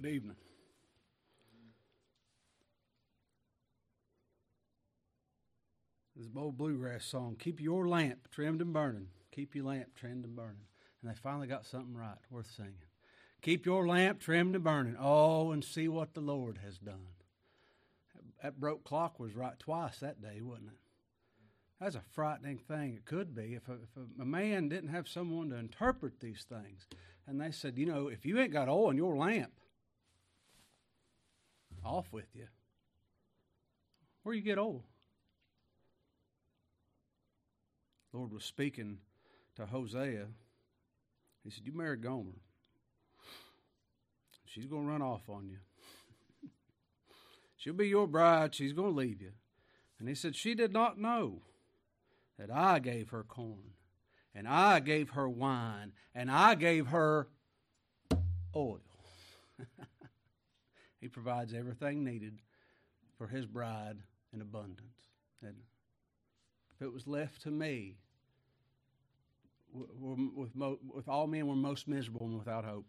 Good evening. This is old bluegrass song. Keep your lamp trimmed and burning. Keep your lamp trimmed and burning. And they finally got something right, worth singing. Keep your lamp trimmed and burning. Oh, and see what the Lord has done. That broke clock was right twice that day, wasn't it? That's a frightening thing. It could be if a, if a man didn't have someone to interpret these things. And they said, you know, if you ain't got oil in your lamp, off with you. Where you get oil? Lord was speaking to Hosea. He said, You married Gomer. She's going to run off on you. She'll be your bride. She's going to leave you. And he said, She did not know that I gave her corn, and I gave her wine, and I gave her oil. He provides everything needed for his bride in abundance. And if it was left to me, with, with all men, we're most miserable and without hope.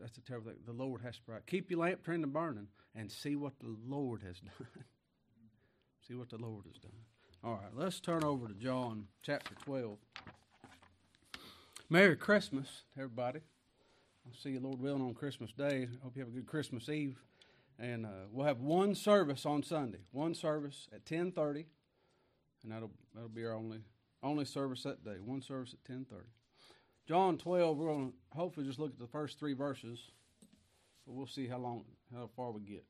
That's a terrible thing. The Lord has to provide. Keep your lamp trimmed and burning and see what the Lord has done. see what the Lord has done. All right, let's turn over to John chapter 12. Merry Christmas, everybody. I'll see you, Lord willing, on Christmas Day. Hope you have a good Christmas Eve. And uh, we'll have one service on Sunday. One service at 10.30. And that'll, that'll be our only, only service that day. One service at 10.30. John 12, we're going to hopefully just look at the first three verses. But we'll see how long, how far we get.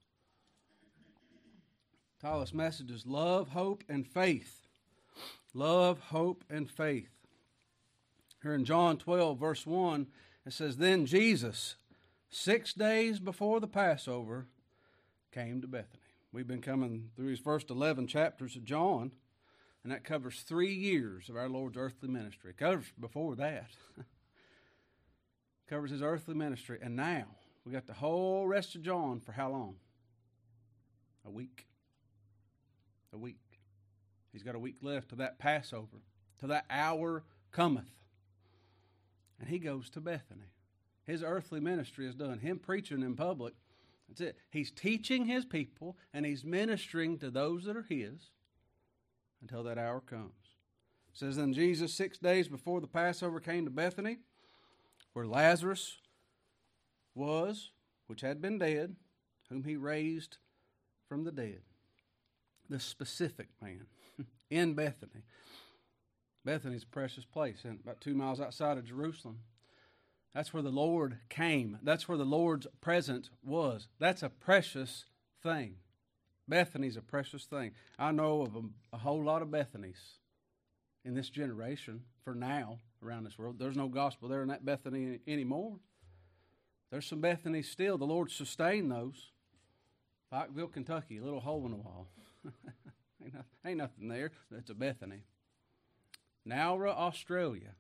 Tyler's message is love, hope, and faith. Love, hope, and faith. Here in John 12, verse 1, it says, Then Jesus, six days before the Passover, came to Bethany. We've been coming through his first 11 chapters of John, and that covers three years of our Lord's earthly ministry. It covers before that. covers his earthly ministry. And now, we got the whole rest of John for how long? A week a week. He's got a week left to that Passover, to that hour cometh. And he goes to Bethany. His earthly ministry is done. Him preaching in public, that's it. He's teaching his people and he's ministering to those that are his until that hour comes. It says, Then Jesus, six days before the Passover, came to Bethany, where Lazarus was, which had been dead, whom he raised from the dead the specific man in Bethany. Bethany's a precious place, and about two miles outside of Jerusalem. That's where the Lord came. That's where the Lord's presence was. That's a precious thing. Bethany's a precious thing. I know of a, a whole lot of Bethanies in this generation for now around this world. There's no gospel there in that Bethany anymore. There's some Bethanies still. The Lord sustained those. Pikeville, Kentucky, a little hole in the wall. ain't, ain't nothing there. That's a Bethany. Nowra, Australia.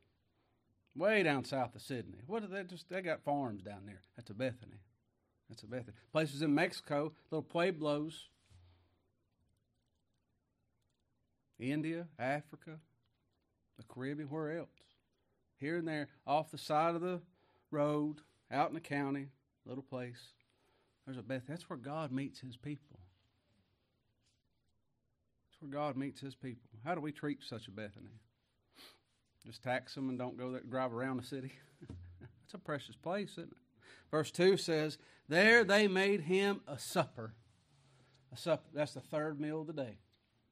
Way down south of Sydney. What are they just they got farms down there. That's a Bethany. That's a Bethany. Places in Mexico, little pueblos. India, Africa, the Caribbean, where else? Here and there, off the side of the road, out in the county, little place. There's a Bethany. That's where God meets his people That's where God meets his people. How do we treat such a Bethany? Just tax them and don't go there, drive around the city? It's a precious place, isn't it? Verse 2 says, There they made him a supper. A supper. That's the third meal of the day.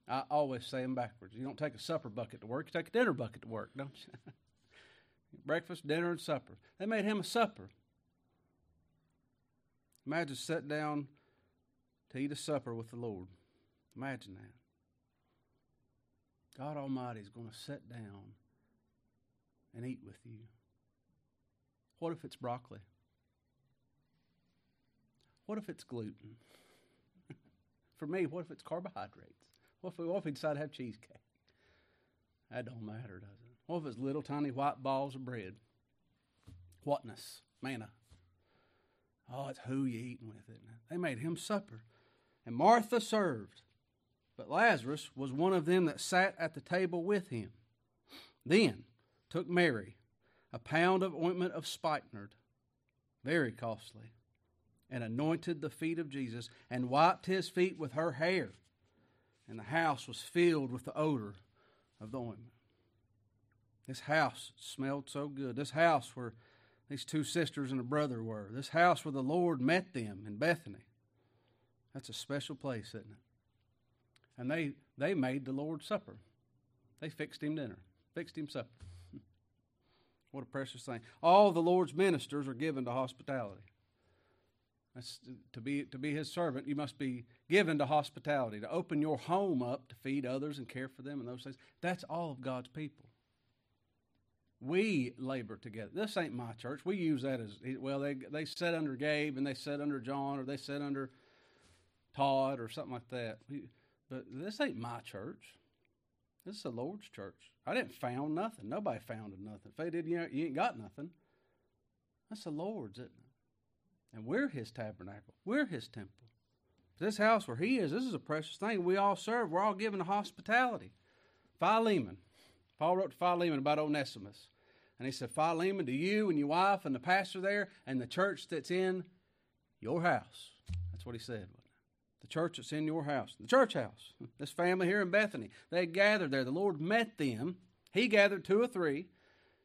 I always say them backwards. You don't take a supper bucket to work, you take a dinner bucket to work, don't you? Breakfast, dinner, and supper. They made him a supper. Imagine sitting down to eat a supper with the Lord. Imagine that. God Almighty is going to sit down and eat with you. What if it's broccoli? What if it's gluten? For me, what if it's carbohydrates? What if, we, what if we decide to have cheesecake? That don't matter, does it? What if it's little tiny white balls of bread? Whatness? Manna. Uh, oh, it's who you eating with, it? They made him supper. And Martha served. But Lazarus was one of them that sat at the table with him. Then took Mary a pound of ointment of spikenard, very costly, and anointed the feet of Jesus and wiped his feet with her hair. And the house was filled with the odor of the ointment. This house smelled so good. This house where these two sisters and a brother were. This house where the Lord met them in Bethany. That's a special place, isn't it? And they, they made the Lord's Supper. They fixed him dinner, fixed him supper. What a precious thing. All the Lord's ministers are given to hospitality. That's, to be to be his servant, you must be given to hospitality, to open your home up to feed others and care for them and those things. That's all of God's people. We labor together. This ain't my church. We use that as well. They they sit under Gabe and they sit under John or they sit under Todd or something like that. But this ain't my church. This is the Lord's church. I didn't found nothing. Nobody founded nothing. If they did, you, know, you ain't got nothing. That's the Lord's, isn't it? And we're His tabernacle. We're His temple. This house where He is, this is a precious thing. We all serve. We're all given hospitality. Philemon. Paul wrote to Philemon about Onesimus. And he said, Philemon, to you and your wife and the pastor there and the church that's in your house. That's what he said the church that's in your house, the church house, this family here in Bethany. They gathered there. The Lord met them. He gathered two or three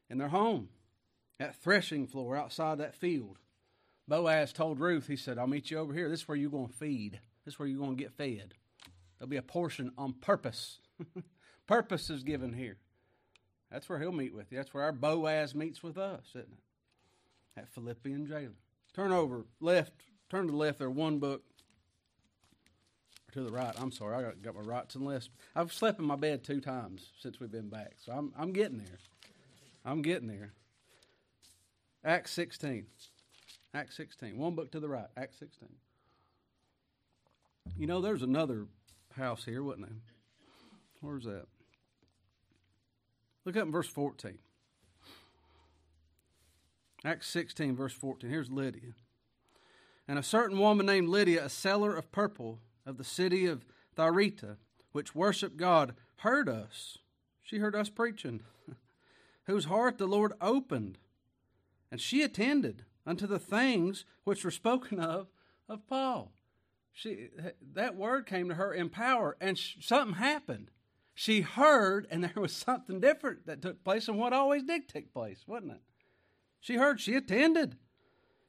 in their home, that threshing floor outside that field. Boaz told Ruth, he said, I'll meet you over here. This is where you're going to feed. This is where you're going to get fed. There'll be a portion on purpose. purpose is given here. That's where he'll meet with you. That's where our Boaz meets with us, isn't it? At Philippian jailer. Turn over left, turn to the left there, one book to the right. I'm sorry, I got, my rights and lefts. I've slept in my bed two times since we've been back, so I'm I'm getting there. I'm getting there. Acts 16. Acts 16. One book to the right. Acts 16. You know, there's another house here, wasn't there? Where's that? Look up in verse 14. Acts 16, verse 14. Here's Lydia. And a certain woman named Lydia, a seller of purple, of the city of Thyatira, which worshiped God, heard us. She heard us preaching, whose heart the Lord opened, and she attended unto the things which were spoken of of Paul. She that word came to her in power, and sh- something happened. She heard, and there was something different that took place than what always did take place, wasn't it? She heard, she attended.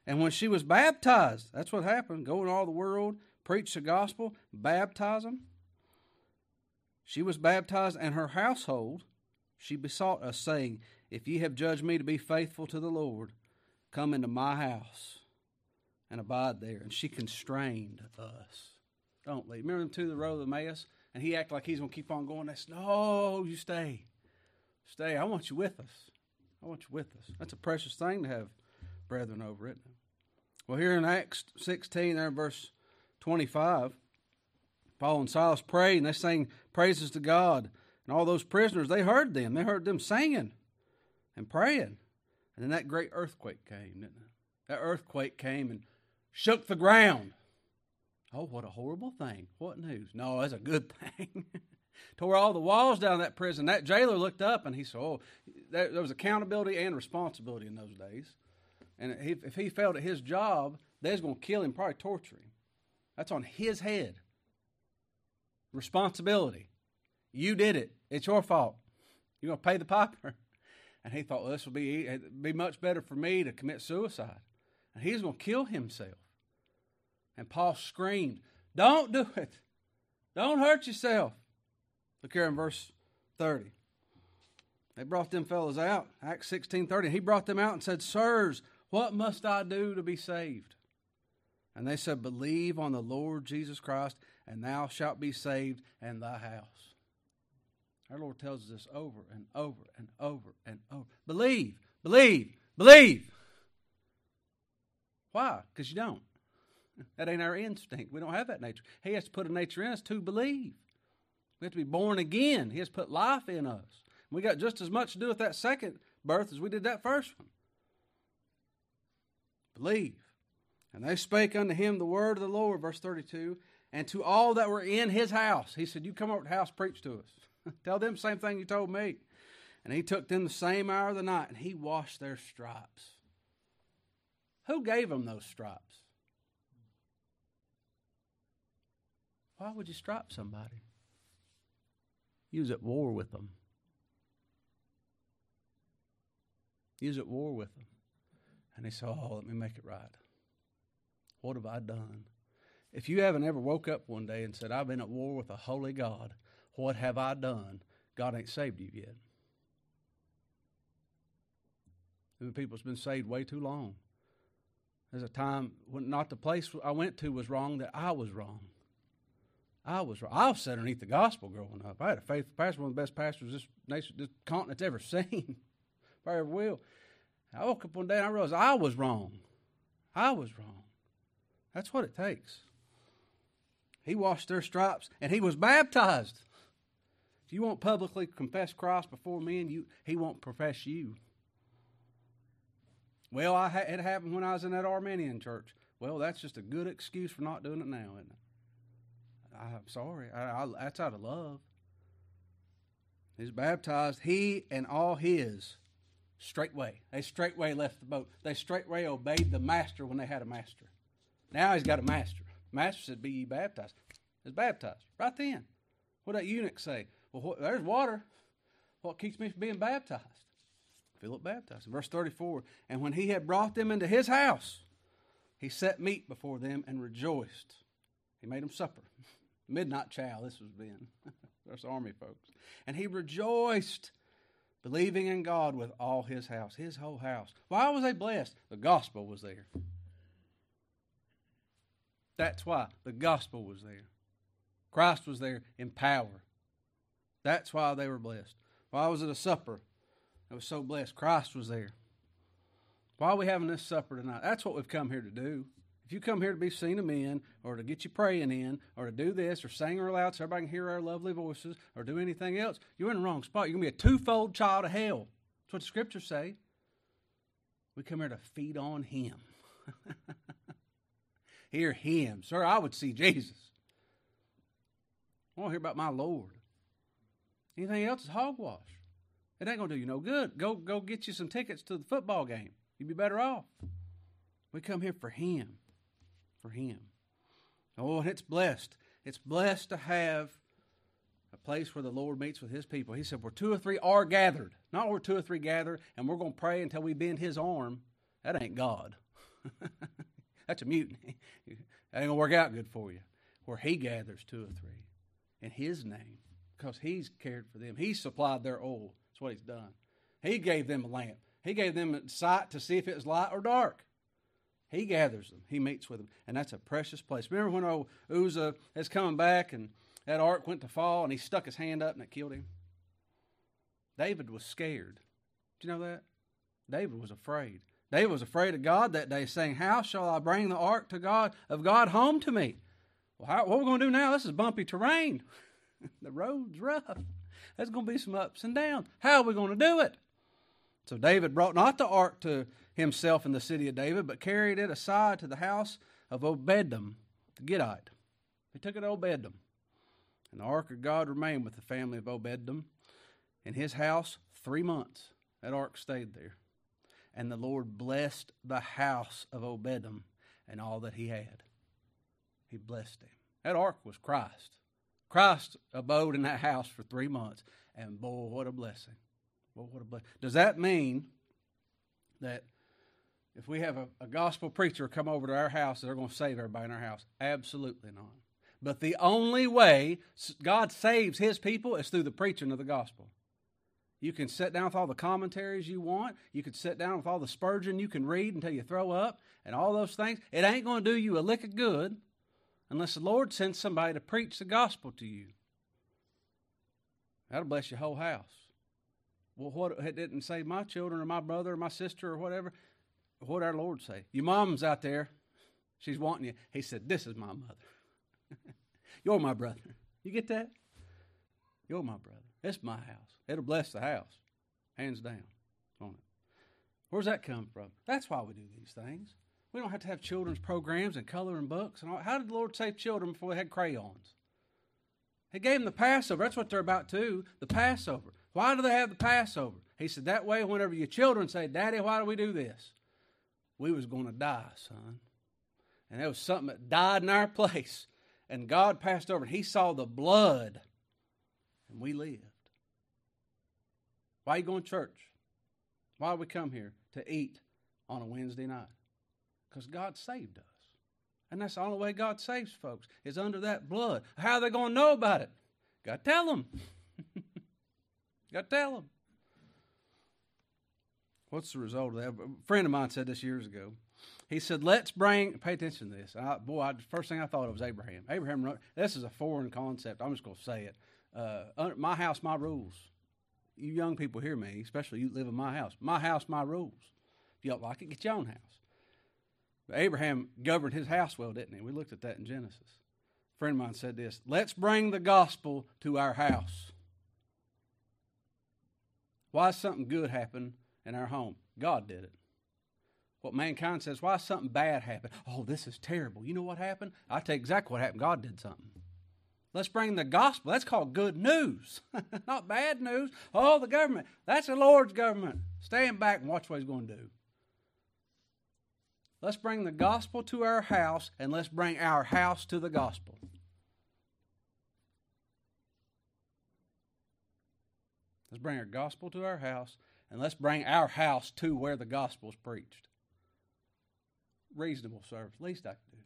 And when she was baptized, that's what happened, go in all the world preach the gospel, baptize them. She was baptized, and her household, she besought us, saying, If ye have judged me to be faithful to the Lord, come into my house and abide there. And she constrained us. Don't leave. Remember them to the road of Emmaus? And he acted like he's going to keep on going. Said, No, you stay. Stay. I want you with us. I want you with us. That's a precious thing to have brethren over, it. Well, here in Acts 16, there in verse 25, Paul and Silas prayed and they sang praises to God. And all those prisoners, they heard them. They heard them singing and praying. And then that great earthquake came, didn't it? That earthquake came and shook the ground. Oh, what a horrible thing. What news? No, that's a good thing. Tore all the walls down that prison. That jailer looked up and he said, Oh, there, was accountability and responsibility in those days. And if he failed at his job, they was going to kill him, probably torture him. That's on his head. Responsibility. You did it. It's your fault. You're going to pay the piper. And he thought, well, this would be, be much better for me to commit suicide. And he's going to kill himself. And Paul screamed, Don't do it. Don't hurt yourself. Look here in verse 30. They brought them fellows out, Acts 16 30. He brought them out and said, Sirs, what must I do to be saved? And they said, Believe on the Lord Jesus Christ, and thou shalt be saved and thy house. Our Lord tells us this over and over and over and over. Believe, believe, believe. Why? Because you don't. That ain't our instinct. We don't have that nature. He has to put a nature in us to believe. We have to be born again. He has put life in us. We got just as much to do with that second birth as we did that first one. Believe. And they spake unto him the word of the Lord, verse 32, and to all that were in his house. He said, You come over to the house, preach to us. Tell them the same thing you told me. And he took them the same hour of the night, and he washed their stripes. Who gave them those stripes? Why would you strip somebody? He was at war with them. He was at war with them. And he said, Oh, let me make it right. What have I done? If you haven't ever woke up one day and said, I've been at war with a holy God, what have I done? God ain't saved you yet. And people's been saved way too long. There's a time when not the place I went to was wrong, that I was wrong. I was wrong. I was set underneath the gospel growing up. I had a faithful pastor, one of the best pastors this nation, this continent's ever seen, I ever will. I woke up one day and I realized I was wrong. I was wrong. That's what it takes. He washed their stripes and he was baptized. If you won't publicly confess Christ before men, you, he won't profess you. Well, I ha- it happened when I was in that Arminian church. Well, that's just a good excuse for not doing it now, isn't it? I'm sorry. I, I, that's out of love. He's baptized, he and all his, straightway. They straightway left the boat. They straightway obeyed the master when they had a master. Now he's got a master. Master said, Be ye baptized. Is baptized. Right then. What did that eunuch say? Well, there's water. What keeps me from being baptized? Philip baptized. Verse 34 And when he had brought them into his house, he set meat before them and rejoiced. He made them supper. Midnight chow, this was then. There's army folks. And he rejoiced, believing in God with all his house, his whole house. Why was they blessed? The gospel was there. That's why the gospel was there. Christ was there in power. That's why they were blessed. Why was it a supper that was so blessed? Christ was there. Why are we having this supper tonight? That's what we've come here to do. If you come here to be seen of men, or to get you praying in, or to do this, or sing real loud so everybody can hear our lovely voices, or do anything else, you're in the wrong spot. You're going to be a twofold child of hell. That's what the scriptures say. We come here to feed on Him. hear Him. Sir, I would see Jesus. I want to hear about my Lord. Anything else is hogwash. It ain't to do you no good. Go, go get you some tickets to the football game. You'd be better off. We come here for Him. For Him. Oh, and it's blessed. It's blessed to have a place where the Lord meets with His people. He said, Where two or three are gathered, not where two or three gather, and we're to pray until we bend His arm. That ain't God. That's a mutiny. That ain't to work out good for you. Where He gathers two or three in His name because He's cared for them. He supplied their oil. That's what He's done. He gave them a lamp. He gave them a sight to see if it was light or dark. He gathers them. He meets with them. And that's a precious place. Remember when old Uzzah is coming back and that ark went to fall and he stuck his hand up and it killed him? David was scared. Do you know that? David was afraid. David was afraid of God that day, saying, How shall I bring the ark to God of God home to me? Well, how, what are we going to do now? This is bumpy terrain. the road's rough. There's going to be some ups and downs. How are we going to do it? So David brought not the ark to himself in the city of David, but carried it aside to the house of Obededom, the Gittite. He took it to Obededom. And the ark of God remained with the family of Obededom in his house three months. That ark stayed there. And the Lord blessed the house of Obededom and all that he had. He blessed him. That ark was Christ. Christ abode in that house for three months. And boy, what a blessing. Boy, what a blessing. Does that mean that if we have a, a gospel preacher come over to our house, they're going to save everybody in our house? Absolutely not. But the only way God saves his people is through the preaching of the gospel. You can sit down with all the commentaries you want. You can sit down with all the Spurgeon you can read until you throw up and all those things. It ain't going to do you a lick of good unless the Lord sends somebody to preach the gospel to you. That'll bless your whole house. Well, what it didn't say my children or my brother or my sister or whatever. What did our Lord say? Your mom's out there. She's wanting you. He said, This is my mother. You're my brother. You get that? You're my brother. It's my house. It'll bless the house. Hands down on it. Where's that come from? That's why we do these things. We don't have to have children's programs and coloring books. And all. How did the Lord save children before they had crayons? He gave them the Passover. That's what they're about too. The Passover. Why do they have the Passover? He said that way whenever your children say, Daddy, why do we do this? We was going to die, son. And there was something that died in our place. and God passed over, and he saw the blood, and we lived. Why are you going to church? Why do we come here? To eat on a Wednesday night. Because God saved us. And that's the only way God saves folks, is under that blood. How are they going to know about it? Got to tell them. Got to tell them. What's the result of that? A friend of mine said this years ago. He said, "Let's bring." Pay attention to this. I, boy, I, first thing I thought of was Abraham. Abraham. This is a foreign concept. I'm just going to say it. Uh, my house, my rules. You young people hear me, especially you live in my house. My house, my rules. If you don't like it, get your own house. But Abraham governed his house well, didn't he? We looked at that in Genesis. A friend of mine said this: "Let's bring the gospel to our house." Why something good happen in our home? God did it. What mankind says, why something bad happened? Oh, this is terrible. You know what happened? I tell you exactly what happened. God did something. Let's bring the gospel. That's called good news, not bad news. Oh, the government. That's the Lord's government. Stand back and watch what He's going to do. Let's bring the gospel to our house and let's bring our house to the gospel. Let's bring our gospel to our house and let's bring our house to where the gospel is preached. Reasonable service, least I can do.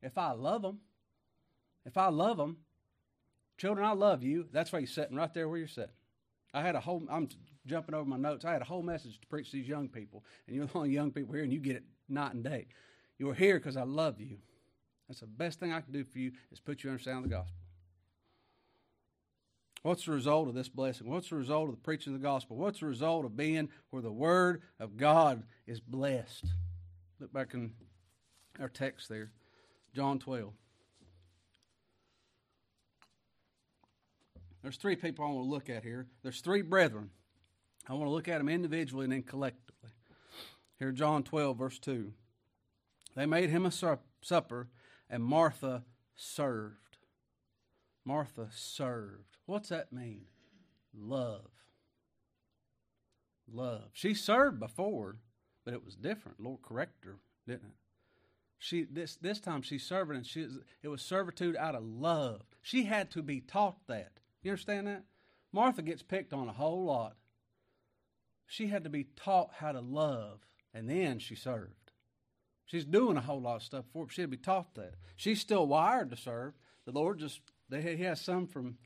If I love them, if I love them, children, I love you. That's why you're sitting right there where you're sitting. I had a whole, I'm jumping over my notes. I had a whole message to preach to these young people, and you're the only young people here, and you get it night and day. You are here because I love you. That's the best thing I can do for you is put you under sound of the gospel. What's the result of this blessing? What's the result of the preaching of the gospel? What's the result of being where the word of God is blessed? Look back in our text there, John 12. There's three people I want to look at here. There's three brethren. I want to look at them individually and then collectively. Here, John 12, verse 2. They made him a supper, and Martha served. Martha served. What's that mean? Love. Love. She served before, but it was different. Lord corrected her, didn't it? She this this time she's serving and she it was servitude out of love. She had to be taught that. You understand that? Martha gets picked on a whole lot. She had to be taught how to love, and then she served. She's doing a whole lot of stuff for her. She'd be taught that. She's still wired to serve. The Lord just they, he has some from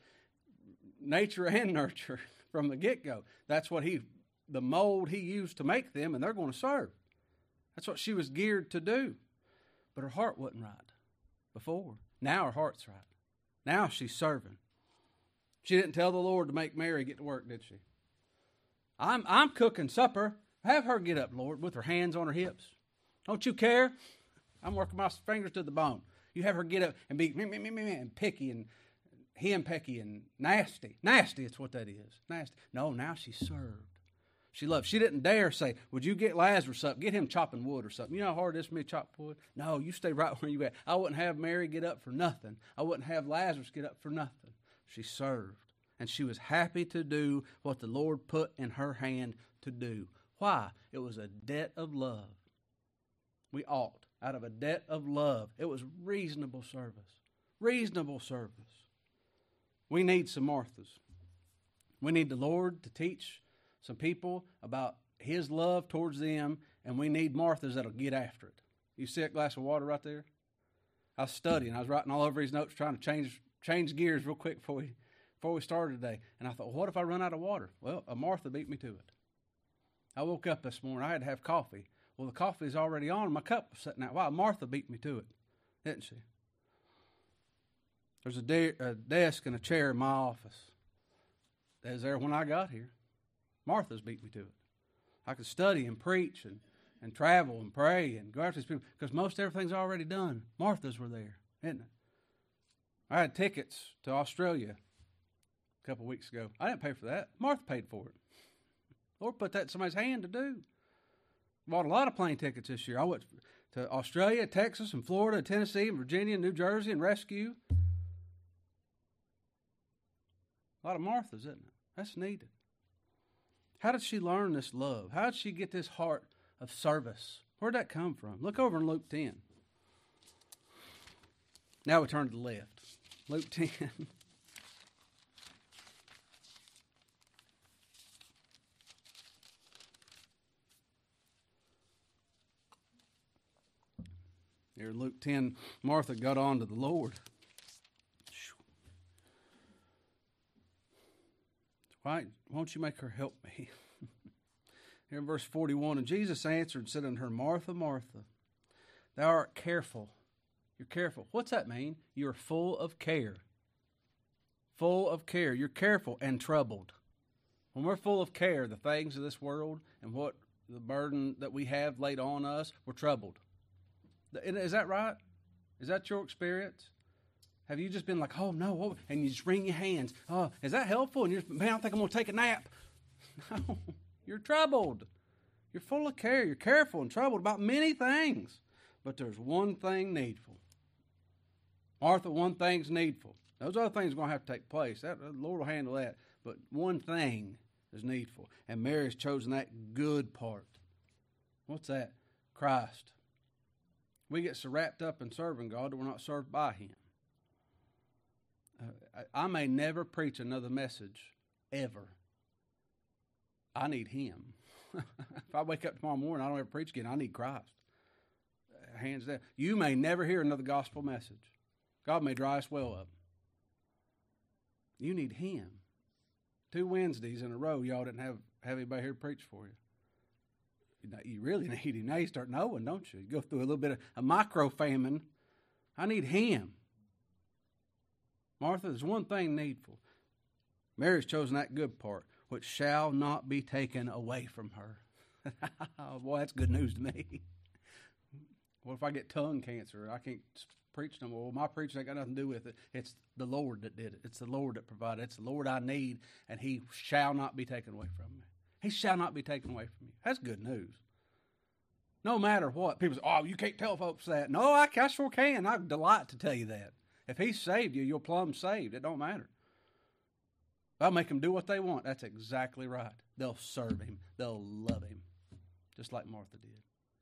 nature and nurture from the get go. That's what he the mold he used to make them, and they're going to serve. That's what she was geared to do. But her heart wasn't right before. Now her heart's right. Now she's serving. She didn't tell the Lord to make Mary get to work, did she? I'm, I'm cooking supper. Have her get up, Lord, with her hands on her hips. Don't you care? I'm working my fingers to the bone. You have her get up and be me, me, me, me, and picky and henpecky and nasty. Nasty, it's what that is. Nasty. No, now she's served. She loved. She didn't dare say, "Would you get Lazarus up? Get him chopping wood or something." You know how hard it is for me to chop wood. No, you stay right where you at. I wouldn't have Mary get up for nothing. I wouldn't have Lazarus get up for nothing. She served, and she was happy to do what the Lord put in her hand to do. Why? It was a debt of love. We ought, out of a debt of love. It was reasonable service. Reasonable service. We need some Marthas. We need the Lord to teach some people about His love towards them, and we need Marthas that'll get after it. You see that glass of water right there? I was studying. I was writing all over his notes, trying to change change gears real quick before we before we started today. And I thought, well, what if I run out of water? Well, Martha beat me to it. I woke up this morning. I had to have coffee. Well, the coffee is already on. My cup was sitting out. Wow, Martha beat me to it, didn't she? There's a, de- a desk and a chair in my office. That was there when I got here. Martha's beat me to it. I could study and preach and, and travel and pray and go after these people because most everything's already done. Martha's were there, isn't it? I had tickets to Australia a couple weeks ago. I didn't pay for that. Martha paid for it. Lord put that in somebody's hand to do. Bought a lot of plane tickets this year. I went to Australia, Texas, and Florida, Tennessee, and Virginia, and New Jersey, and rescue. A lot of Marthas, isn't it? That's needed. How did she learn this love? How did she get this heart of service? Where'd that come from? Look over in Luke 10. Now we turn to the left. Luke 10. Here, in Luke 10, Martha got on to the Lord. Why won't you make her help me? Here in verse 41, and Jesus answered and said unto her, Martha, Martha, thou art careful. You're careful. What's that mean? You're full of care. Full of care. You're careful and troubled. When we're full of care, the things of this world and what the burden that we have laid on us, we're troubled. Is that right? Is that your experience? Have you just been like, oh no, oh, and you just wring your hands? Oh, is that helpful? And you're, man, I think I'm going to take a nap. No, you're troubled. You're full of care. You're careful and troubled about many things. But there's one thing needful. Martha, one thing's needful. Those other things are going to have to take place. That, the Lord will handle that. But one thing is needful. And Mary's chosen that good part. What's that? Christ. We get so wrapped up in serving God that we're not served by Him. Uh, I may never preach another message ever. I need Him. if I wake up tomorrow morning, I don't ever preach again. I need Christ. Hands down. You may never hear another gospel message. God may dry us well up. You need Him. Two Wednesdays in a row, y'all didn't have, have anybody here preach for you you really need him. Now you start knowing, don't you? You go through a little bit of a micro famine. I need him. Martha, there's one thing needful. Mary's chosen that good part, which shall not be taken away from her. Boy, that's good news to me. what if I get tongue cancer? I can't preach no more. Well, my preaching ain't got nothing to do with it. It's the Lord that did it. It's the Lord that provided. It's the Lord I need, and He shall not be taken away from me. He shall not be taken away from you. That's good news. No matter what. People say, oh, you can't tell folks that. No, I, I sure can. I delight to tell you that. If he saved you, you're plumb saved. It don't matter. I'll make them do what they want. That's exactly right. They'll serve him. They'll love him. Just like Martha did.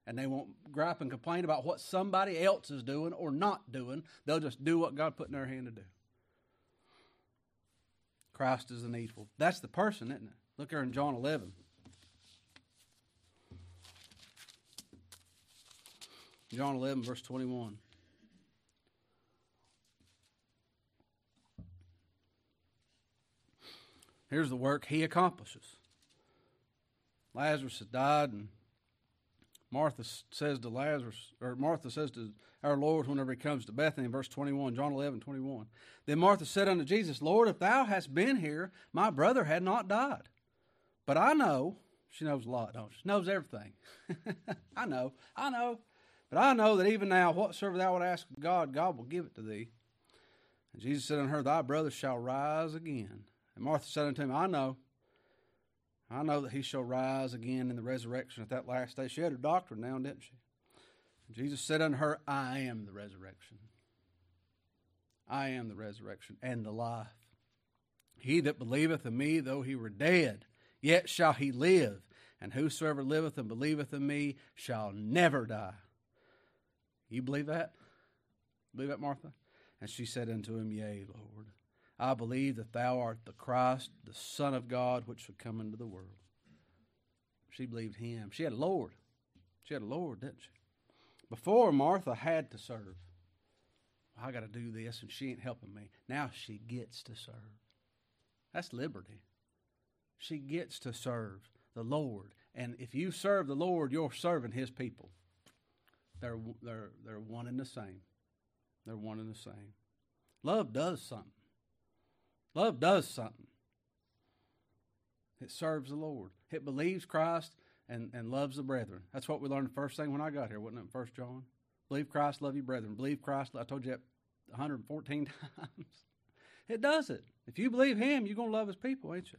And they won't gripe and complain about what somebody else is doing or not doing. They'll just do what God put in their hand to do. Christ is the needful. That's the person, isn't it? Look here in John 11. John 11, verse 21. Here's the work he accomplishes. Lazarus had died, and Martha says to Lazarus, or Martha says to our Lord whenever he comes to Bethany, verse 21, John 11, 21. Then Martha said unto Jesus, Lord, if thou hadst been here, my brother had not died. But I know, she knows a lot, don't she? Knows everything. I know, I know. But I know that even now, whatsoever thou would ask of God, God will give it to thee. And Jesus said unto her, Thy brother shall rise again. And Martha said unto him, I know. I know that he shall rise again in the resurrection at that last day. She had her doctrine now, didn't she? Jesus said unto her, I am the resurrection. I am the resurrection and the life. He that believeth in me, though he were dead, yet shall he live. And whosoever liveth and believeth in me shall never die. You believe that? Believe that, Martha? And she said unto him, Yea, Lord. I believe that thou art the Christ, the Son of God, which should come into the world. She believed him. She had a Lord. She had a Lord, didn't she? Before, Martha had to serve. I got to do this, and she ain't helping me. Now she gets to serve. That's liberty. She gets to serve the Lord. And if you serve the Lord, you're serving his people. They're, they're, they're one and the same. They're one and the same. Love does something. Love does something. It serves the Lord. It believes Christ and, and loves the brethren. That's what we learned the first thing when I got here, wasn't it? First John. Believe Christ, love you, brethren. Believe Christ. I told you that 114 times. It does it. If you believe Him, you're going to love His people, ain't you?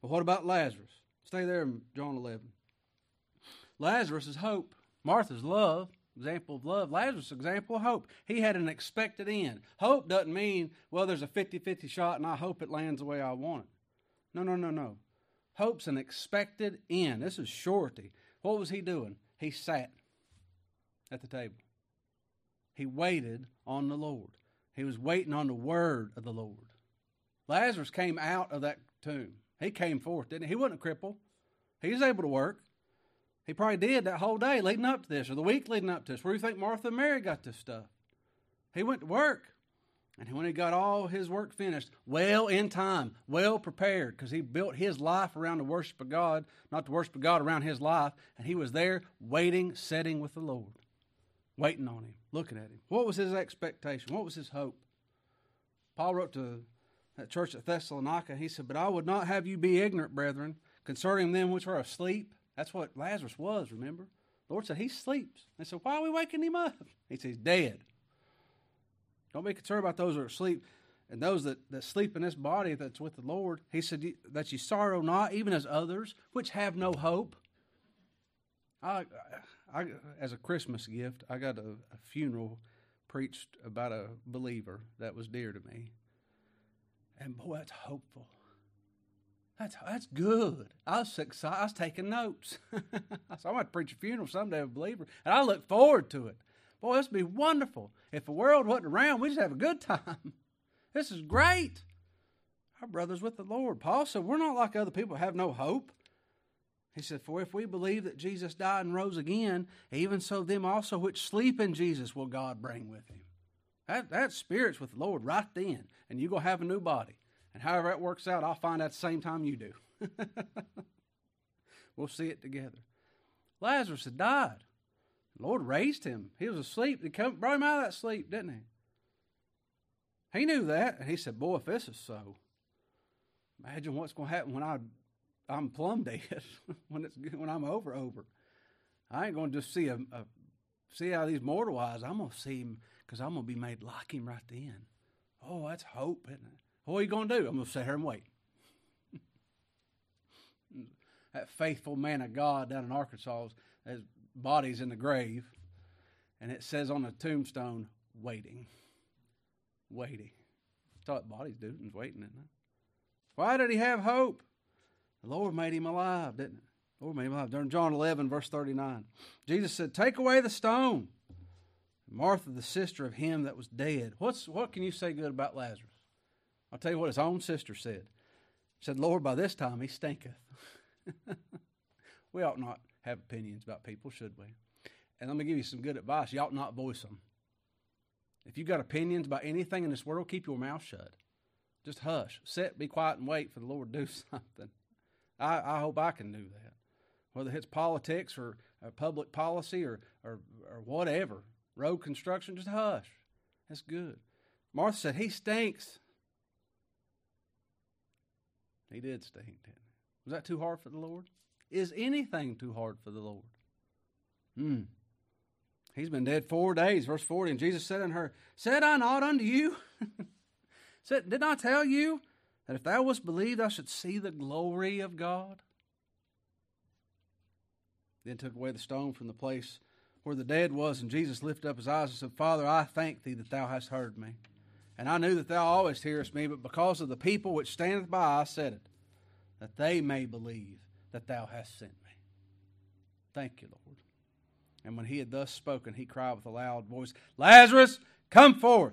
But what about Lazarus? Stay there in John 11. Lazarus is hope. Martha's love, example of love. Lazarus, example of hope. He had an expected end. Hope doesn't mean, well, there's a 50 50 shot and I hope it lands the way I want it. No, no, no, no. Hope's an expected end. This is surety. What was he doing? He sat at the table. He waited on the Lord. He was waiting on the word of the Lord. Lazarus came out of that tomb. He came forth, didn't he? He wasn't a cripple. He was able to work. He probably did that whole day leading up to this, or the week leading up to this. Where do you think Martha and Mary got this stuff? He went to work. And when he got all his work finished, well in time, well prepared, because he built his life around the worship of God, not the worship of God around his life, and he was there waiting, sitting with the Lord, waiting on him, looking at him. What was his expectation? What was his hope? Paul wrote to that church at Thessalonica, he said, But I would not have you be ignorant, brethren, concerning them which are asleep. That's what Lazarus was, remember? The Lord said, He sleeps. They said, Why are we waking him up? He says, dead. Don't be concerned about those that are asleep and those that, that sleep in this body that's with the Lord. He said, That you sorrow not, even as others, which have no hope. I, I, as a Christmas gift, I got a, a funeral preached about a believer that was dear to me. And boy, that's hopeful. That's that's good. I was excited. I was taking notes. so I'm going to preach a funeral someday of a believer, and I look forward to it. Boy, this would be wonderful. If the world wasn't around, we'd just have a good time. this is great. Our brothers with the Lord. Paul said, We're not like other people have no hope. He said, For if we believe that Jesus died and rose again, even so them also which sleep in Jesus will God bring with him. That, that spirit's with the Lord right then, and you're going to have a new body. And however that works out, I'll find out the same time you do. we'll see it together. Lazarus had died. The Lord raised him. He was asleep. He come, brought him out of that sleep, didn't he? He knew that, and he said, Boy, if this is so, imagine what's going to happen when I, I'm plumb dead, when, it's, when I'm over, over. I ain't going to just see a, a see how these mortal eyes. I'm going to see him because I'm going to be made like him right then. Oh, that's hope, isn't it? What are you going to do? I'm going to sit here and wait. that faithful man of God down in Arkansas, his body's in the grave, and it says on the tombstone, waiting. Waiting. What bodies do, and waiting, isn't it? Why did he have hope? The Lord made him alive, didn't it? The Lord made him alive. During John 11, verse 39, Jesus said, Take away the stone. Martha, the sister of him that was dead. What's, what can you say good about Lazarus? I'll tell you what his own sister said. She said, Lord, by this time he stinketh. we ought not have opinions about people, should we? And let me give you some good advice. You ought not voice them. If you've got opinions about anything in this world, keep your mouth shut. Just hush. Sit, be quiet, and wait for the Lord to do something. I, I hope I can do that. Whether it's politics or, or public policy or, or, or whatever, road construction, just hush. That's good. Martha said, He stinks. He did stink, didn't he? Was that too hard for the Lord? Is anything too hard for the Lord? Hmm. He's been dead four days, verse 40. And Jesus said unto her, Said I not unto you? said, Did I tell you that if thou wouldst believe, thou should see the glory of God? Then took away the stone from the place where the dead was, and Jesus lifted up his eyes and said, Father, I thank thee that thou hast heard me. And I knew that thou always hearest me, but because of the people which standeth by, I said it, that they may believe that thou hast sent me. Thank you, Lord. And when he had thus spoken, he cried with a loud voice, Lazarus, come forth.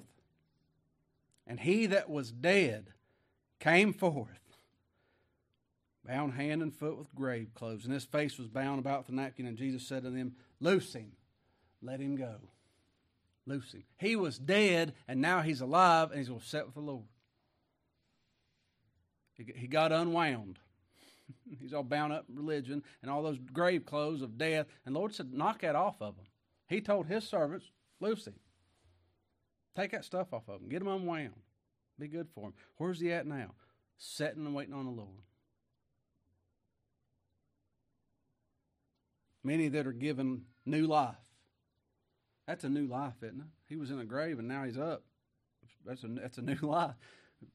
And he that was dead came forth, bound hand and foot with grave clothes, and his face was bound about with a napkin. And Jesus said to them, Loose him, let him go. Loose him. He was dead, and now he's alive, and he's going to sit with the Lord. He got unwound. he's all bound up in religion and all those grave clothes of death. And Lord said, knock that off of him. He told his servants, loose him. Take that stuff off of him. Get him unwound. Be good for him. Where's he at now? Sitting and waiting on the Lord. Many that are given new life. That's a new life, isn't it? He was in a grave and now he's up. That's a, that's a new life.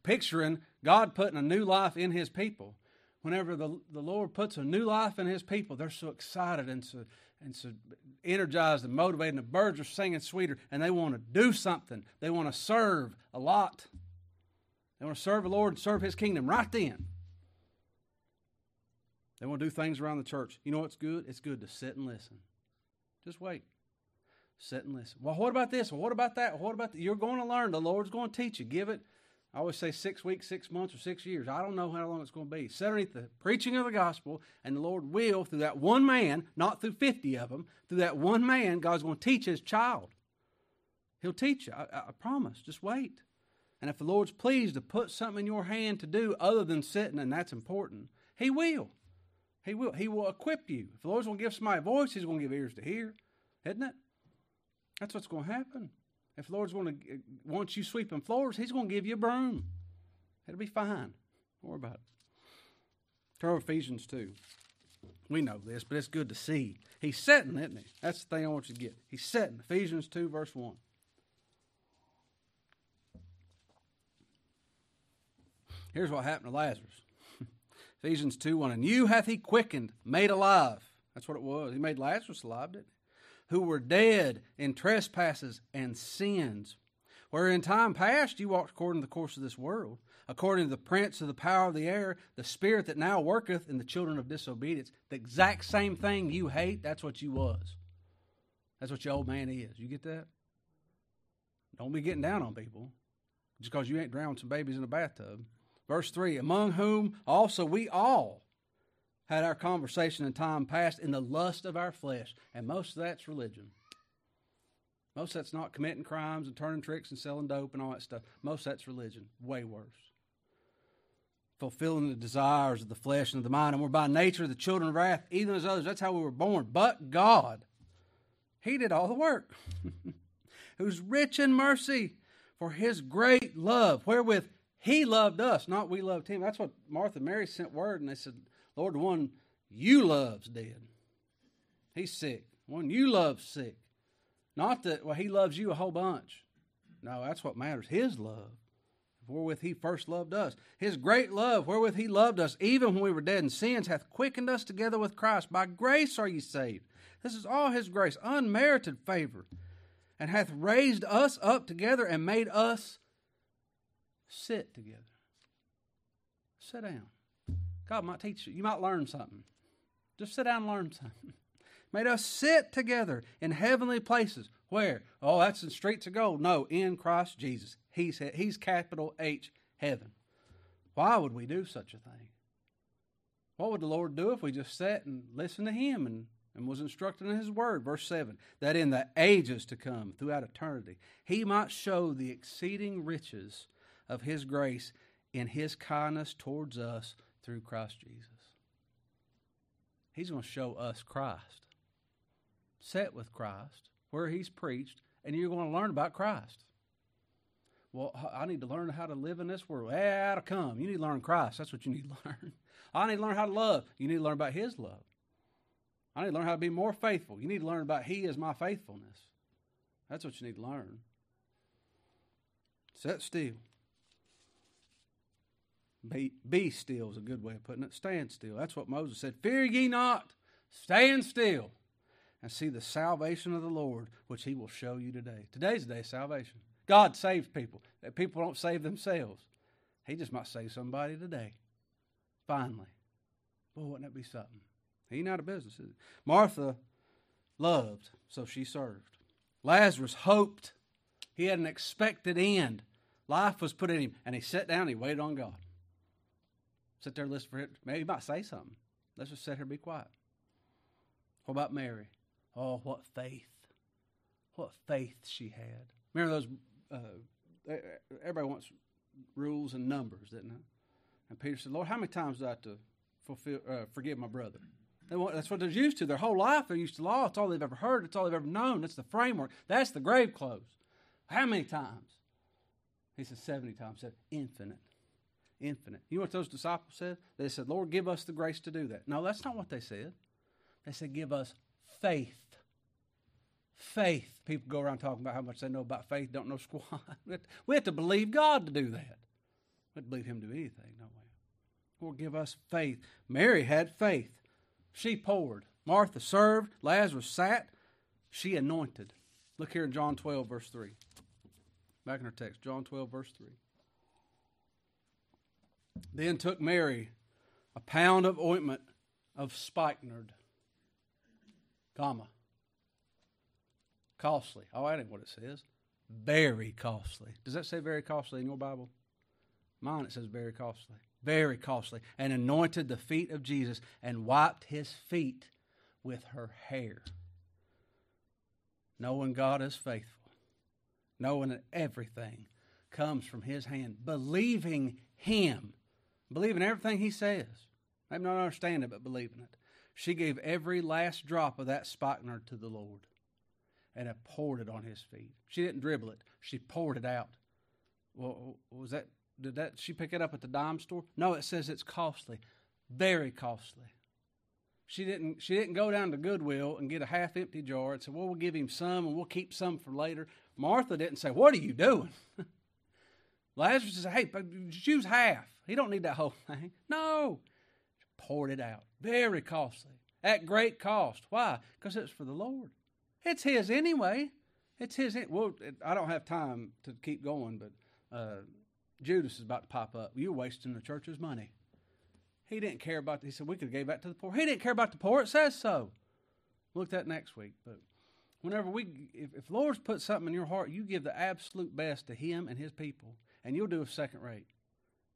Picturing God putting a new life in his people. Whenever the, the Lord puts a new life in his people, they're so excited and so, and so energized and motivated, and the birds are singing sweeter, and they want to do something. They want to serve a lot. They want to serve the Lord and serve his kingdom right then. They want to do things around the church. You know what's good? It's good to sit and listen. Just wait. Sit and listen. Well, what about this? What about that? What about? You're going to learn. The Lord's going to teach you. Give it, I always say six weeks, six months, or six years. I don't know how long it's going to be. Sit underneath the preaching of the gospel, and the Lord will, through that one man, not through 50 of them, through that one man, God's going to teach his child. He'll teach you. I, I promise. Just wait. And if the Lord's pleased to put something in your hand to do other than sitting, and that's important, He will. He will. He will equip you. If the Lord's going to give somebody a voice, He's going to give ears to hear, isn't it? That's what's going to happen. If Lord's going to want you sweeping floors, He's going to give you a broom. It'll be fine. Don't worry about it. Turn Ephesians 2. We know this, but it's good to see. He's setting, isn't he? That's the thing I want you to get. He's setting. Ephesians 2, verse 1. Here's what happened to Lazarus. Ephesians 2 1. And you hath he quickened, made alive. That's what it was. He made Lazarus alive, didn't he? Who were dead in trespasses and sins, where in time past you walked according to the course of this world, according to the prince of the power of the air, the spirit that now worketh in the children of disobedience. The exact same thing you hate, that's what you was. That's what your old man is. You get that? Don't be getting down on people just because you ain't drowned some babies in a bathtub. Verse 3 Among whom also we all had our conversation in time past in the lust of our flesh. And most of that's religion. Most of that's not committing crimes and turning tricks and selling dope and all that stuff. Most of that's religion. Way worse. Fulfilling the desires of the flesh and of the mind. And we're by nature the children of wrath, even as others. That's how we were born. But God, He did all the work. Who's rich in mercy for His great love, wherewith he loved us, not we loved him. That's what Martha and Mary sent word, and they said, Lord, the one you love's dead. He's sick. One you love's sick. Not that, well, he loves you a whole bunch. No, that's what matters. His love, wherewith he first loved us. His great love, wherewith he loved us, even when we were dead in sins, hath quickened us together with Christ. By grace are ye saved. This is all his grace, unmerited favor, and hath raised us up together and made us sit together. Sit down. God might teach you. You might learn something. Just sit down and learn something. Made us sit together in heavenly places. Where? Oh, that's in streets of gold. No, in Christ Jesus. He's, he's capital H, heaven. Why would we do such a thing? What would the Lord do if we just sat and listened to Him and, and was instructed in His Word? Verse 7 that in the ages to come, throughout eternity, He might show the exceeding riches of His grace in His kindness towards us through Christ Jesus. He's going to show us Christ. Set with Christ, where He's preached, and you're going to learn about Christ. Well, I need to learn how to live in this world. Yeah, that'll come. You need to learn Christ. That's what you need to learn. I need to learn how to love. You need to learn about His love. I need to learn how to be more faithful. You need to learn about He is my faithfulness. That's what you need to learn. Set still. Be, be still is a good way of putting it. Stand still. That's what Moses said. Fear ye not, stand still, and see the salvation of the Lord, which he will show you today. Today's the day of salvation. God saves people. People don't save themselves. He just might save somebody today. Finally. Boy, wouldn't that be something? He out of business? Martha loved, so she served. Lazarus hoped. He had an expected end. Life was put in him, and he sat down and he waited on God. Sit there, listen for it. Maybe he might say something. Let's just sit here and be quiet. What about Mary? Oh, what faith. What faith she had. Remember those, uh, everybody wants rules and numbers, didn't it? And Peter said, Lord, how many times do I have to fulfill, uh, forgive my brother? Want, that's what they're used to. Their whole life they're used to law. It's all they've ever heard. It's all they've ever known. That's the framework. That's the grave clothes. How many times? He said 70 times. He said infinite infinite. You know what those disciples said? They said, Lord, give us the grace to do that. No, that's not what they said. They said, give us faith. Faith. People go around talking about how much they know about faith, don't know squat. we have to believe God to do that. We have to believe Him to do anything, don't we? Lord, give us faith. Mary had faith. She poured. Martha served. Lazarus sat. She anointed. Look here in John 12, verse 3. Back in our text, John 12, verse 3. Then took Mary a pound of ointment of spikenard, comma, Costly. Oh, that ain't what it says. Very costly. Does that say very costly in your Bible? Mine, it says very costly. Very costly. And anointed the feet of Jesus and wiped his feet with her hair. Knowing God is faithful, knowing that everything comes from his hand, believing him, believing everything he says. Maybe not understanding but believing it. She gave every last drop of that spikenard to the Lord and have poured it on his feet. She didn't dribble it; she poured it out. Well, was that? Did that? She pick it up at the dime store? No, it says it's costly, very costly. She didn't. She didn't go down to Goodwill and get a half-empty jar and say, "Well, we'll give him some and we'll keep some for later." Martha didn't say, "What are you doing?" Lazarus said, "Hey, choose half. He don't need that whole thing." No, poured it out. Very costly, at great cost. Why? Because it's for the Lord. It's his anyway. It's his. Well, I don't have time to keep going, but uh, Judas is about to pop up. You're wasting the church's money. He didn't care about. He said we could have gave back to the poor. He didn't care about the poor. It says so. Look at that next week. But whenever we, if, if Lord's put something in your heart, you give the absolute best to Him and His people, and you'll do a second rate.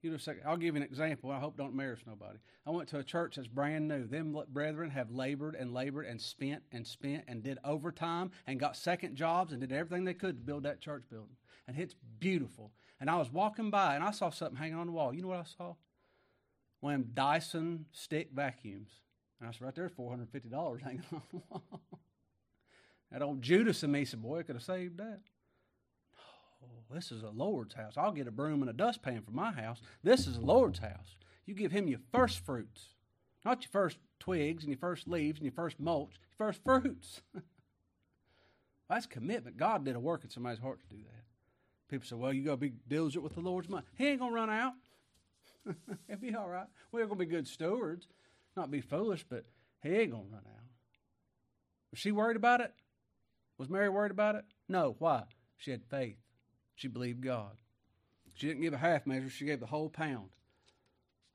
You know, second. I'll give you an example. I hope don't embarrass nobody. I went to a church that's brand new. Them brethren have labored and labored and spent and spent and did overtime and got second jobs and did everything they could to build that church building. And it's beautiful. And I was walking by and I saw something hanging on the wall. You know what I saw? One of them Dyson stick vacuums. And I said, right there, $450 hanging on the wall. that old Judas and me said, boy, I could have saved that. Oh, this is a Lord's house. I'll get a broom and a dustpan for my house. This is a Lord's house. You give him your first fruits, not your first twigs and your first leaves and your first mulch, your first fruits. That's commitment. God did a work in somebody's heart to do that. People say, well, you got to be diligent with the Lord's money. He ain't going to run out. It'll be all right. We're going to be good stewards, not be foolish, but he ain't going to run out. Was she worried about it? Was Mary worried about it? No. Why? She had faith. She believed God. She didn't give a half measure, she gave the whole pound.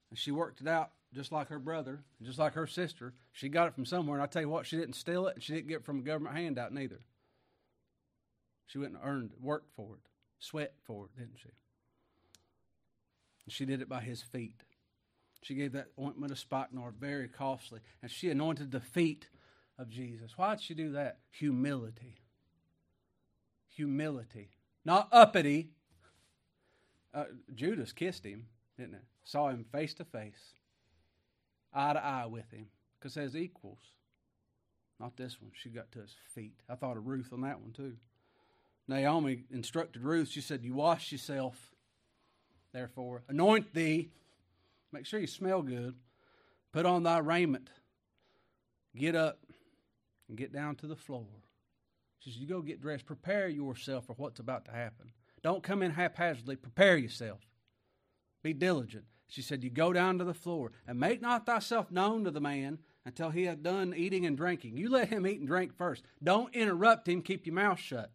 And she worked it out just like her brother, just like her sister. She got it from somewhere, and I tell you what, she didn't steal it, and she didn't get it from a government handout neither. She went and earned, it, worked for it, sweat for it, didn't she? And she did it by his feet. She gave that ointment of spikenard very costly, and she anointed the feet of Jesus. Why did she do that? Humility. Humility not uppity. Uh, Judas kissed him, didn't it? Saw him face to face, eye to eye with him, because as equals. Not this one. She got to his feet. I thought of Ruth on that one too. Naomi instructed Ruth. She said, "You wash yourself, therefore anoint thee. Make sure you smell good. Put on thy raiment. Get up and get down to the floor." She says, You go get dressed. Prepare yourself for what's about to happen. Don't come in haphazardly. Prepare yourself. Be diligent. She said, You go down to the floor and make not thyself known to the man until he hath done eating and drinking. You let him eat and drink first. Don't interrupt him. Keep your mouth shut.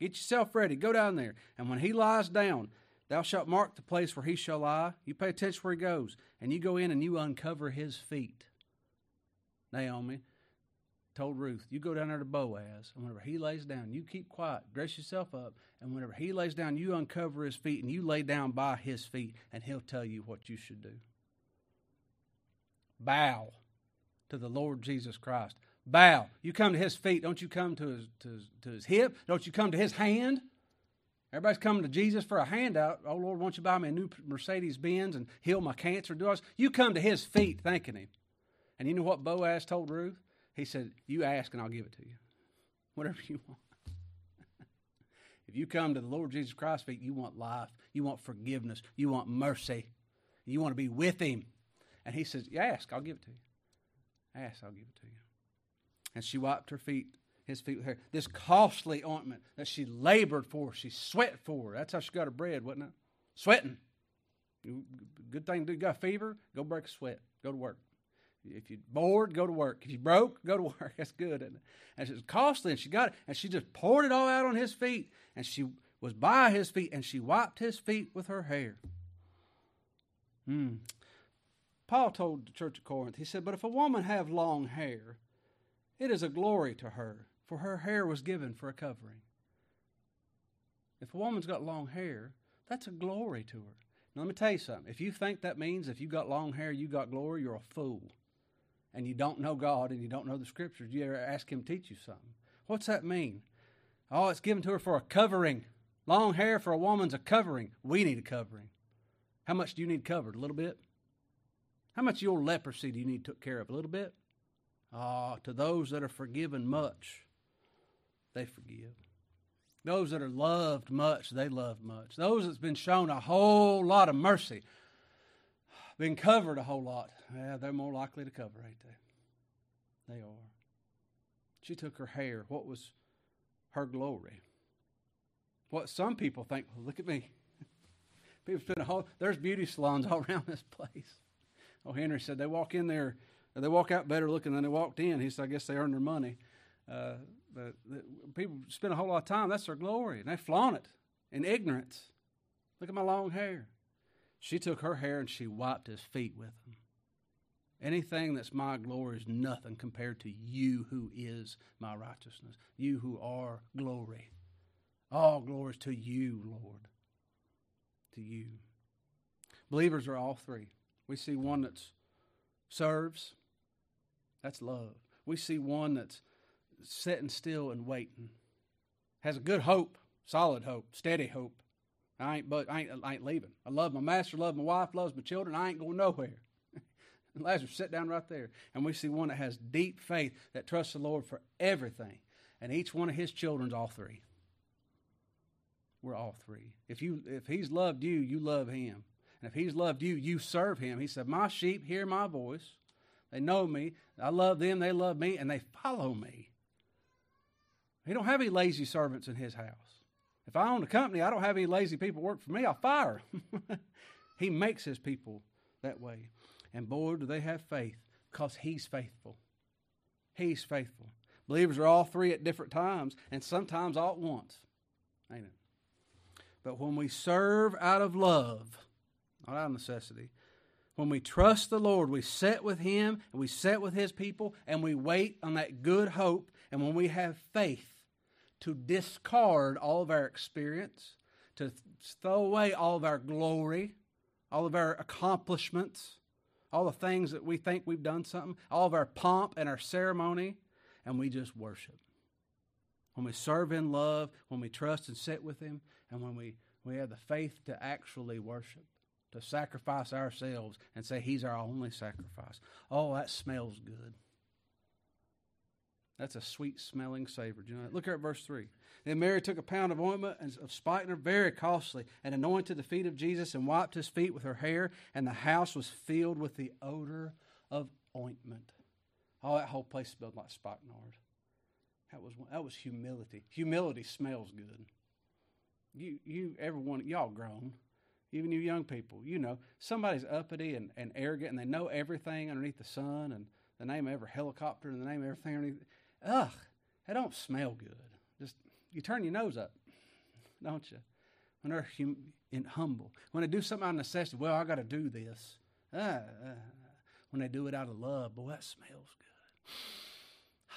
Get yourself ready. Go down there. And when he lies down, thou shalt mark the place where he shall lie. You pay attention where he goes. And you go in and you uncover his feet. Naomi, told Ruth, You go down there to Boaz, and whenever he lays down, you keep quiet, dress yourself up, and whenever he lays down, you uncover his feet and you lay down by his feet, and he'll tell you what you should do. Bow to the Lord Jesus Christ. Bow. You come to his feet. Don't you come to his, to his, to his hip? Don't you come to his hand? Everybody's coming to Jesus for a handout. Oh, Lord, won't you buy me a new Mercedes Benz and heal my cancer? Do us? You come to his feet thanking him. And you know what Boaz told Ruth? He said, You ask and I'll give it to you. Whatever you want. if you come to the Lord Jesus Christ's feet, you want life, you want forgiveness, you want mercy, you want to be with Him. And He says, You ask, I'll give it to you. Ask, I'll give it to you. And she wiped her feet, his feet with hair. This costly ointment that she labored for, she sweat for. That's how she got her bread, wasn't it? Sweating. Good thing to do. You got fever? Go break a sweat. Go to work. If you're bored, go to work. If you're broke, go to work. That's good. And it's costly, and she got it, and she just poured it all out on his feet, and she was by his feet, and she wiped his feet with her hair. Hmm. Paul told the church of Corinth, he said, But if a woman have long hair, it is a glory to her, for her hair was given for a covering. If a woman's got long hair, that's a glory to her. Now, let me tell you something. If you think that means if you got long hair, you got glory, you're a fool. And you don't know God and you don't know the scriptures. You ever ask Him to teach you something? What's that mean? Oh, it's given to her for a covering. Long hair for a woman's a covering. We need a covering. How much do you need covered? A little bit? How much of your leprosy do you need took care of? A little bit? Ah, to those that are forgiven much, they forgive. Those that are loved much, they love much. Those that's been shown a whole lot of mercy, been covered a whole lot, yeah, they're more likely to cover, ain't they? They are. She took her hair. What was her glory? What some people think, well, look at me. People spend a whole, there's beauty salons all around this place. Oh, Henry said they walk in there, they walk out better looking than they walked in. He said, I guess they earn their money. Uh, but the, people spend a whole lot of time. That's their glory, and they flaunt it in ignorance. Look at my long hair. She took her hair and she wiped his feet with them. Anything that's my glory is nothing compared to you who is my righteousness. You who are glory. All glory is to you, Lord. To you. Believers are all three. We see one that serves, that's love. We see one that's sitting still and waiting, has a good hope, solid hope, steady hope. I ain't, but I ain't, I ain't leaving. I love my master, love my wife, loves my children. I ain't going nowhere. Lazarus, sit down right there. And we see one that has deep faith that trusts the Lord for everything. And each one of his children's all three. We're all three. If you if he's loved you, you love him. And if he's loved you, you serve him. He said, My sheep hear my voice. They know me. I love them. They love me. And they follow me. He don't have any lazy servants in his house. If I own a company, I don't have any lazy people work for me. I'll fire. he makes his people that way. And boy, do they have faith because He's faithful. He's faithful. Believers are all three at different times and sometimes all at once. Ain't it? But when we serve out of love, not out of necessity, when we trust the Lord, we sit with Him and we sit with His people and we wait on that good hope. And when we have faith to discard all of our experience, to throw away all of our glory, all of our accomplishments, all the things that we think we've done something, all of our pomp and our ceremony, and we just worship. When we serve in love, when we trust and sit with Him, and when we, we have the faith to actually worship, to sacrifice ourselves and say He's our only sacrifice. Oh, that smells good. That's a sweet smelling savor. Do you know that? Look here at verse 3. Then Mary took a pound of ointment of spikenard, very costly, and anointed the feet of Jesus and wiped his feet with her hair, and the house was filled with the odor of ointment. Oh, that whole place smelled like spikenard. That was that was humility. Humility smells good. You you everyone y'all grown, even you young people. You know somebody's uppity and, and arrogant, and they know everything underneath the sun, and the name of every helicopter, and the name of everything underneath. Ugh, that don't smell good. Just you turn your nose up, don't you? When they're hum, humble, when they do something out of necessity, well, I got to do this. Uh, uh, when they do it out of love, boy, that smells good.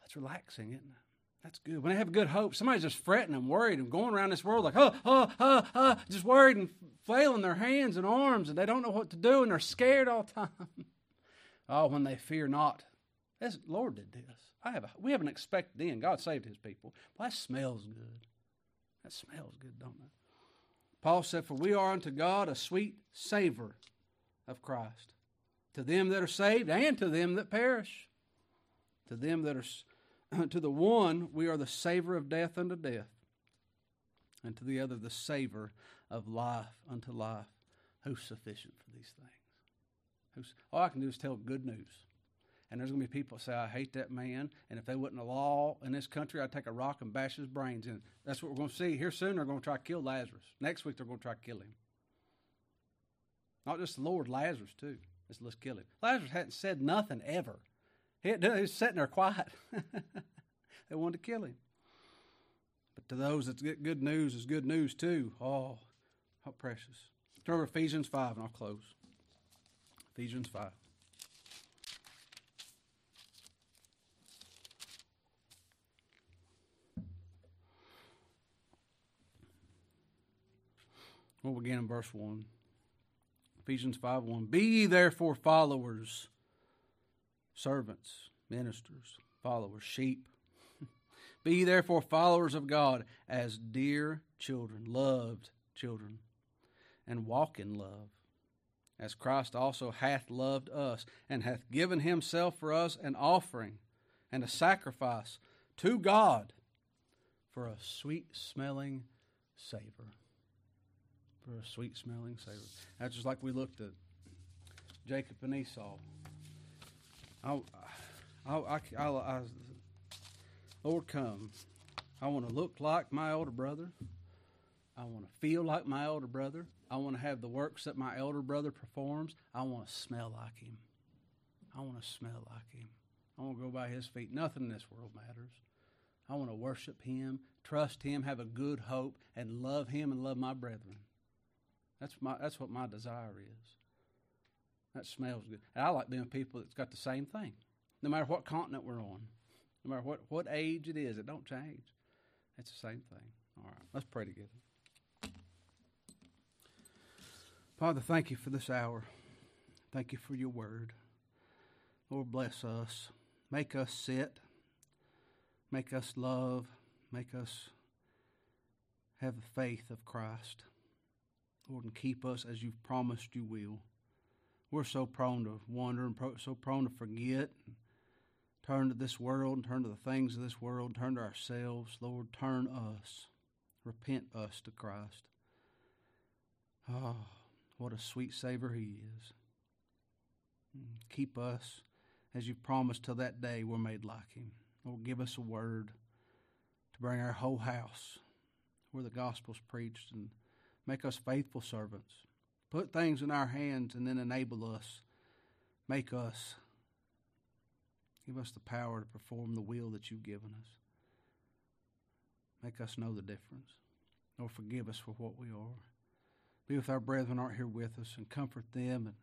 That's relaxing, isn't it? That's good. When they have good hope, somebody's just fretting and worried and going around this world like, oh, oh, oh, oh, just worried and flailing their hands and arms, and they don't know what to do, and they're scared all the time. oh, when they fear not. That's, Lord did this. I have a, we have an expected end. God saved his people. Well, that smells good. That smells good, don't it? Paul said, For we are unto God a sweet savor of Christ, to them that are saved and to them that perish. To them that are, to the one we are the savor of death unto death, and to the other the savor of life unto life. Who's sufficient for these things? Who's, all I can do is tell good news. And there's going to be people that say, I hate that man. And if they wasn't a law in this country, I'd take a rock and bash his brains in. That's what we're going to see. Here soon, they're going to try to kill Lazarus. Next week, they're going to try to kill him. Not just the Lord, Lazarus, too. Let's, let's kill him. Lazarus hadn't said nothing ever. He, he was sitting there quiet. they wanted to kill him. But to those that get good news is good news, too. Oh, how precious. Turn over Ephesians 5, and I'll close. Ephesians 5. We'll begin in verse 1. Ephesians 5 1. Be ye therefore followers, servants, ministers, followers, sheep. Be ye therefore followers of God as dear children, loved children, and walk in love, as Christ also hath loved us, and hath given himself for us an offering and a sacrifice to God for a sweet smelling savor for a sweet smelling savor. That's just like we looked at Jacob and Esau. I, I, I, I, Lord, come. I want to look like my older brother. I want to feel like my older brother. I want to have the works that my elder brother performs. I want to smell like him. I want to smell like him. I want to go by his feet. Nothing in this world matters. I want to worship him, trust him, have a good hope, and love him and love my brethren. That's my that's what my desire is. That smells good. And I like being people that's got the same thing. No matter what continent we're on, no matter what, what age it is, it don't change. It's the same thing. All right, let's pray together. Father, thank you for this hour. Thank you for your word. Lord, bless us. Make us sit. Make us love. Make us have the faith of Christ. Lord, and keep us as you've promised you will. We're so prone to wander and pro- so prone to forget. Turn to this world, and turn to the things of this world, turn to ourselves. Lord, turn us, repent us to Christ. Oh, what a sweet Savior He is. Keep us as you've promised till that day we're made like Him. Lord, give us a word to bring our whole house where the gospel's preached and Make us faithful servants. Put things in our hands and then enable us. Make us. Give us the power to perform the will that you've given us. Make us know the difference. Lord, forgive us for what we are. Be with our brethren aren't here with us and comfort them and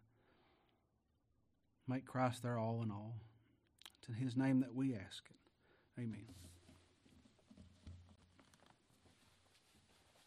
make Christ their all in all. It's in his name that we ask it. Amen.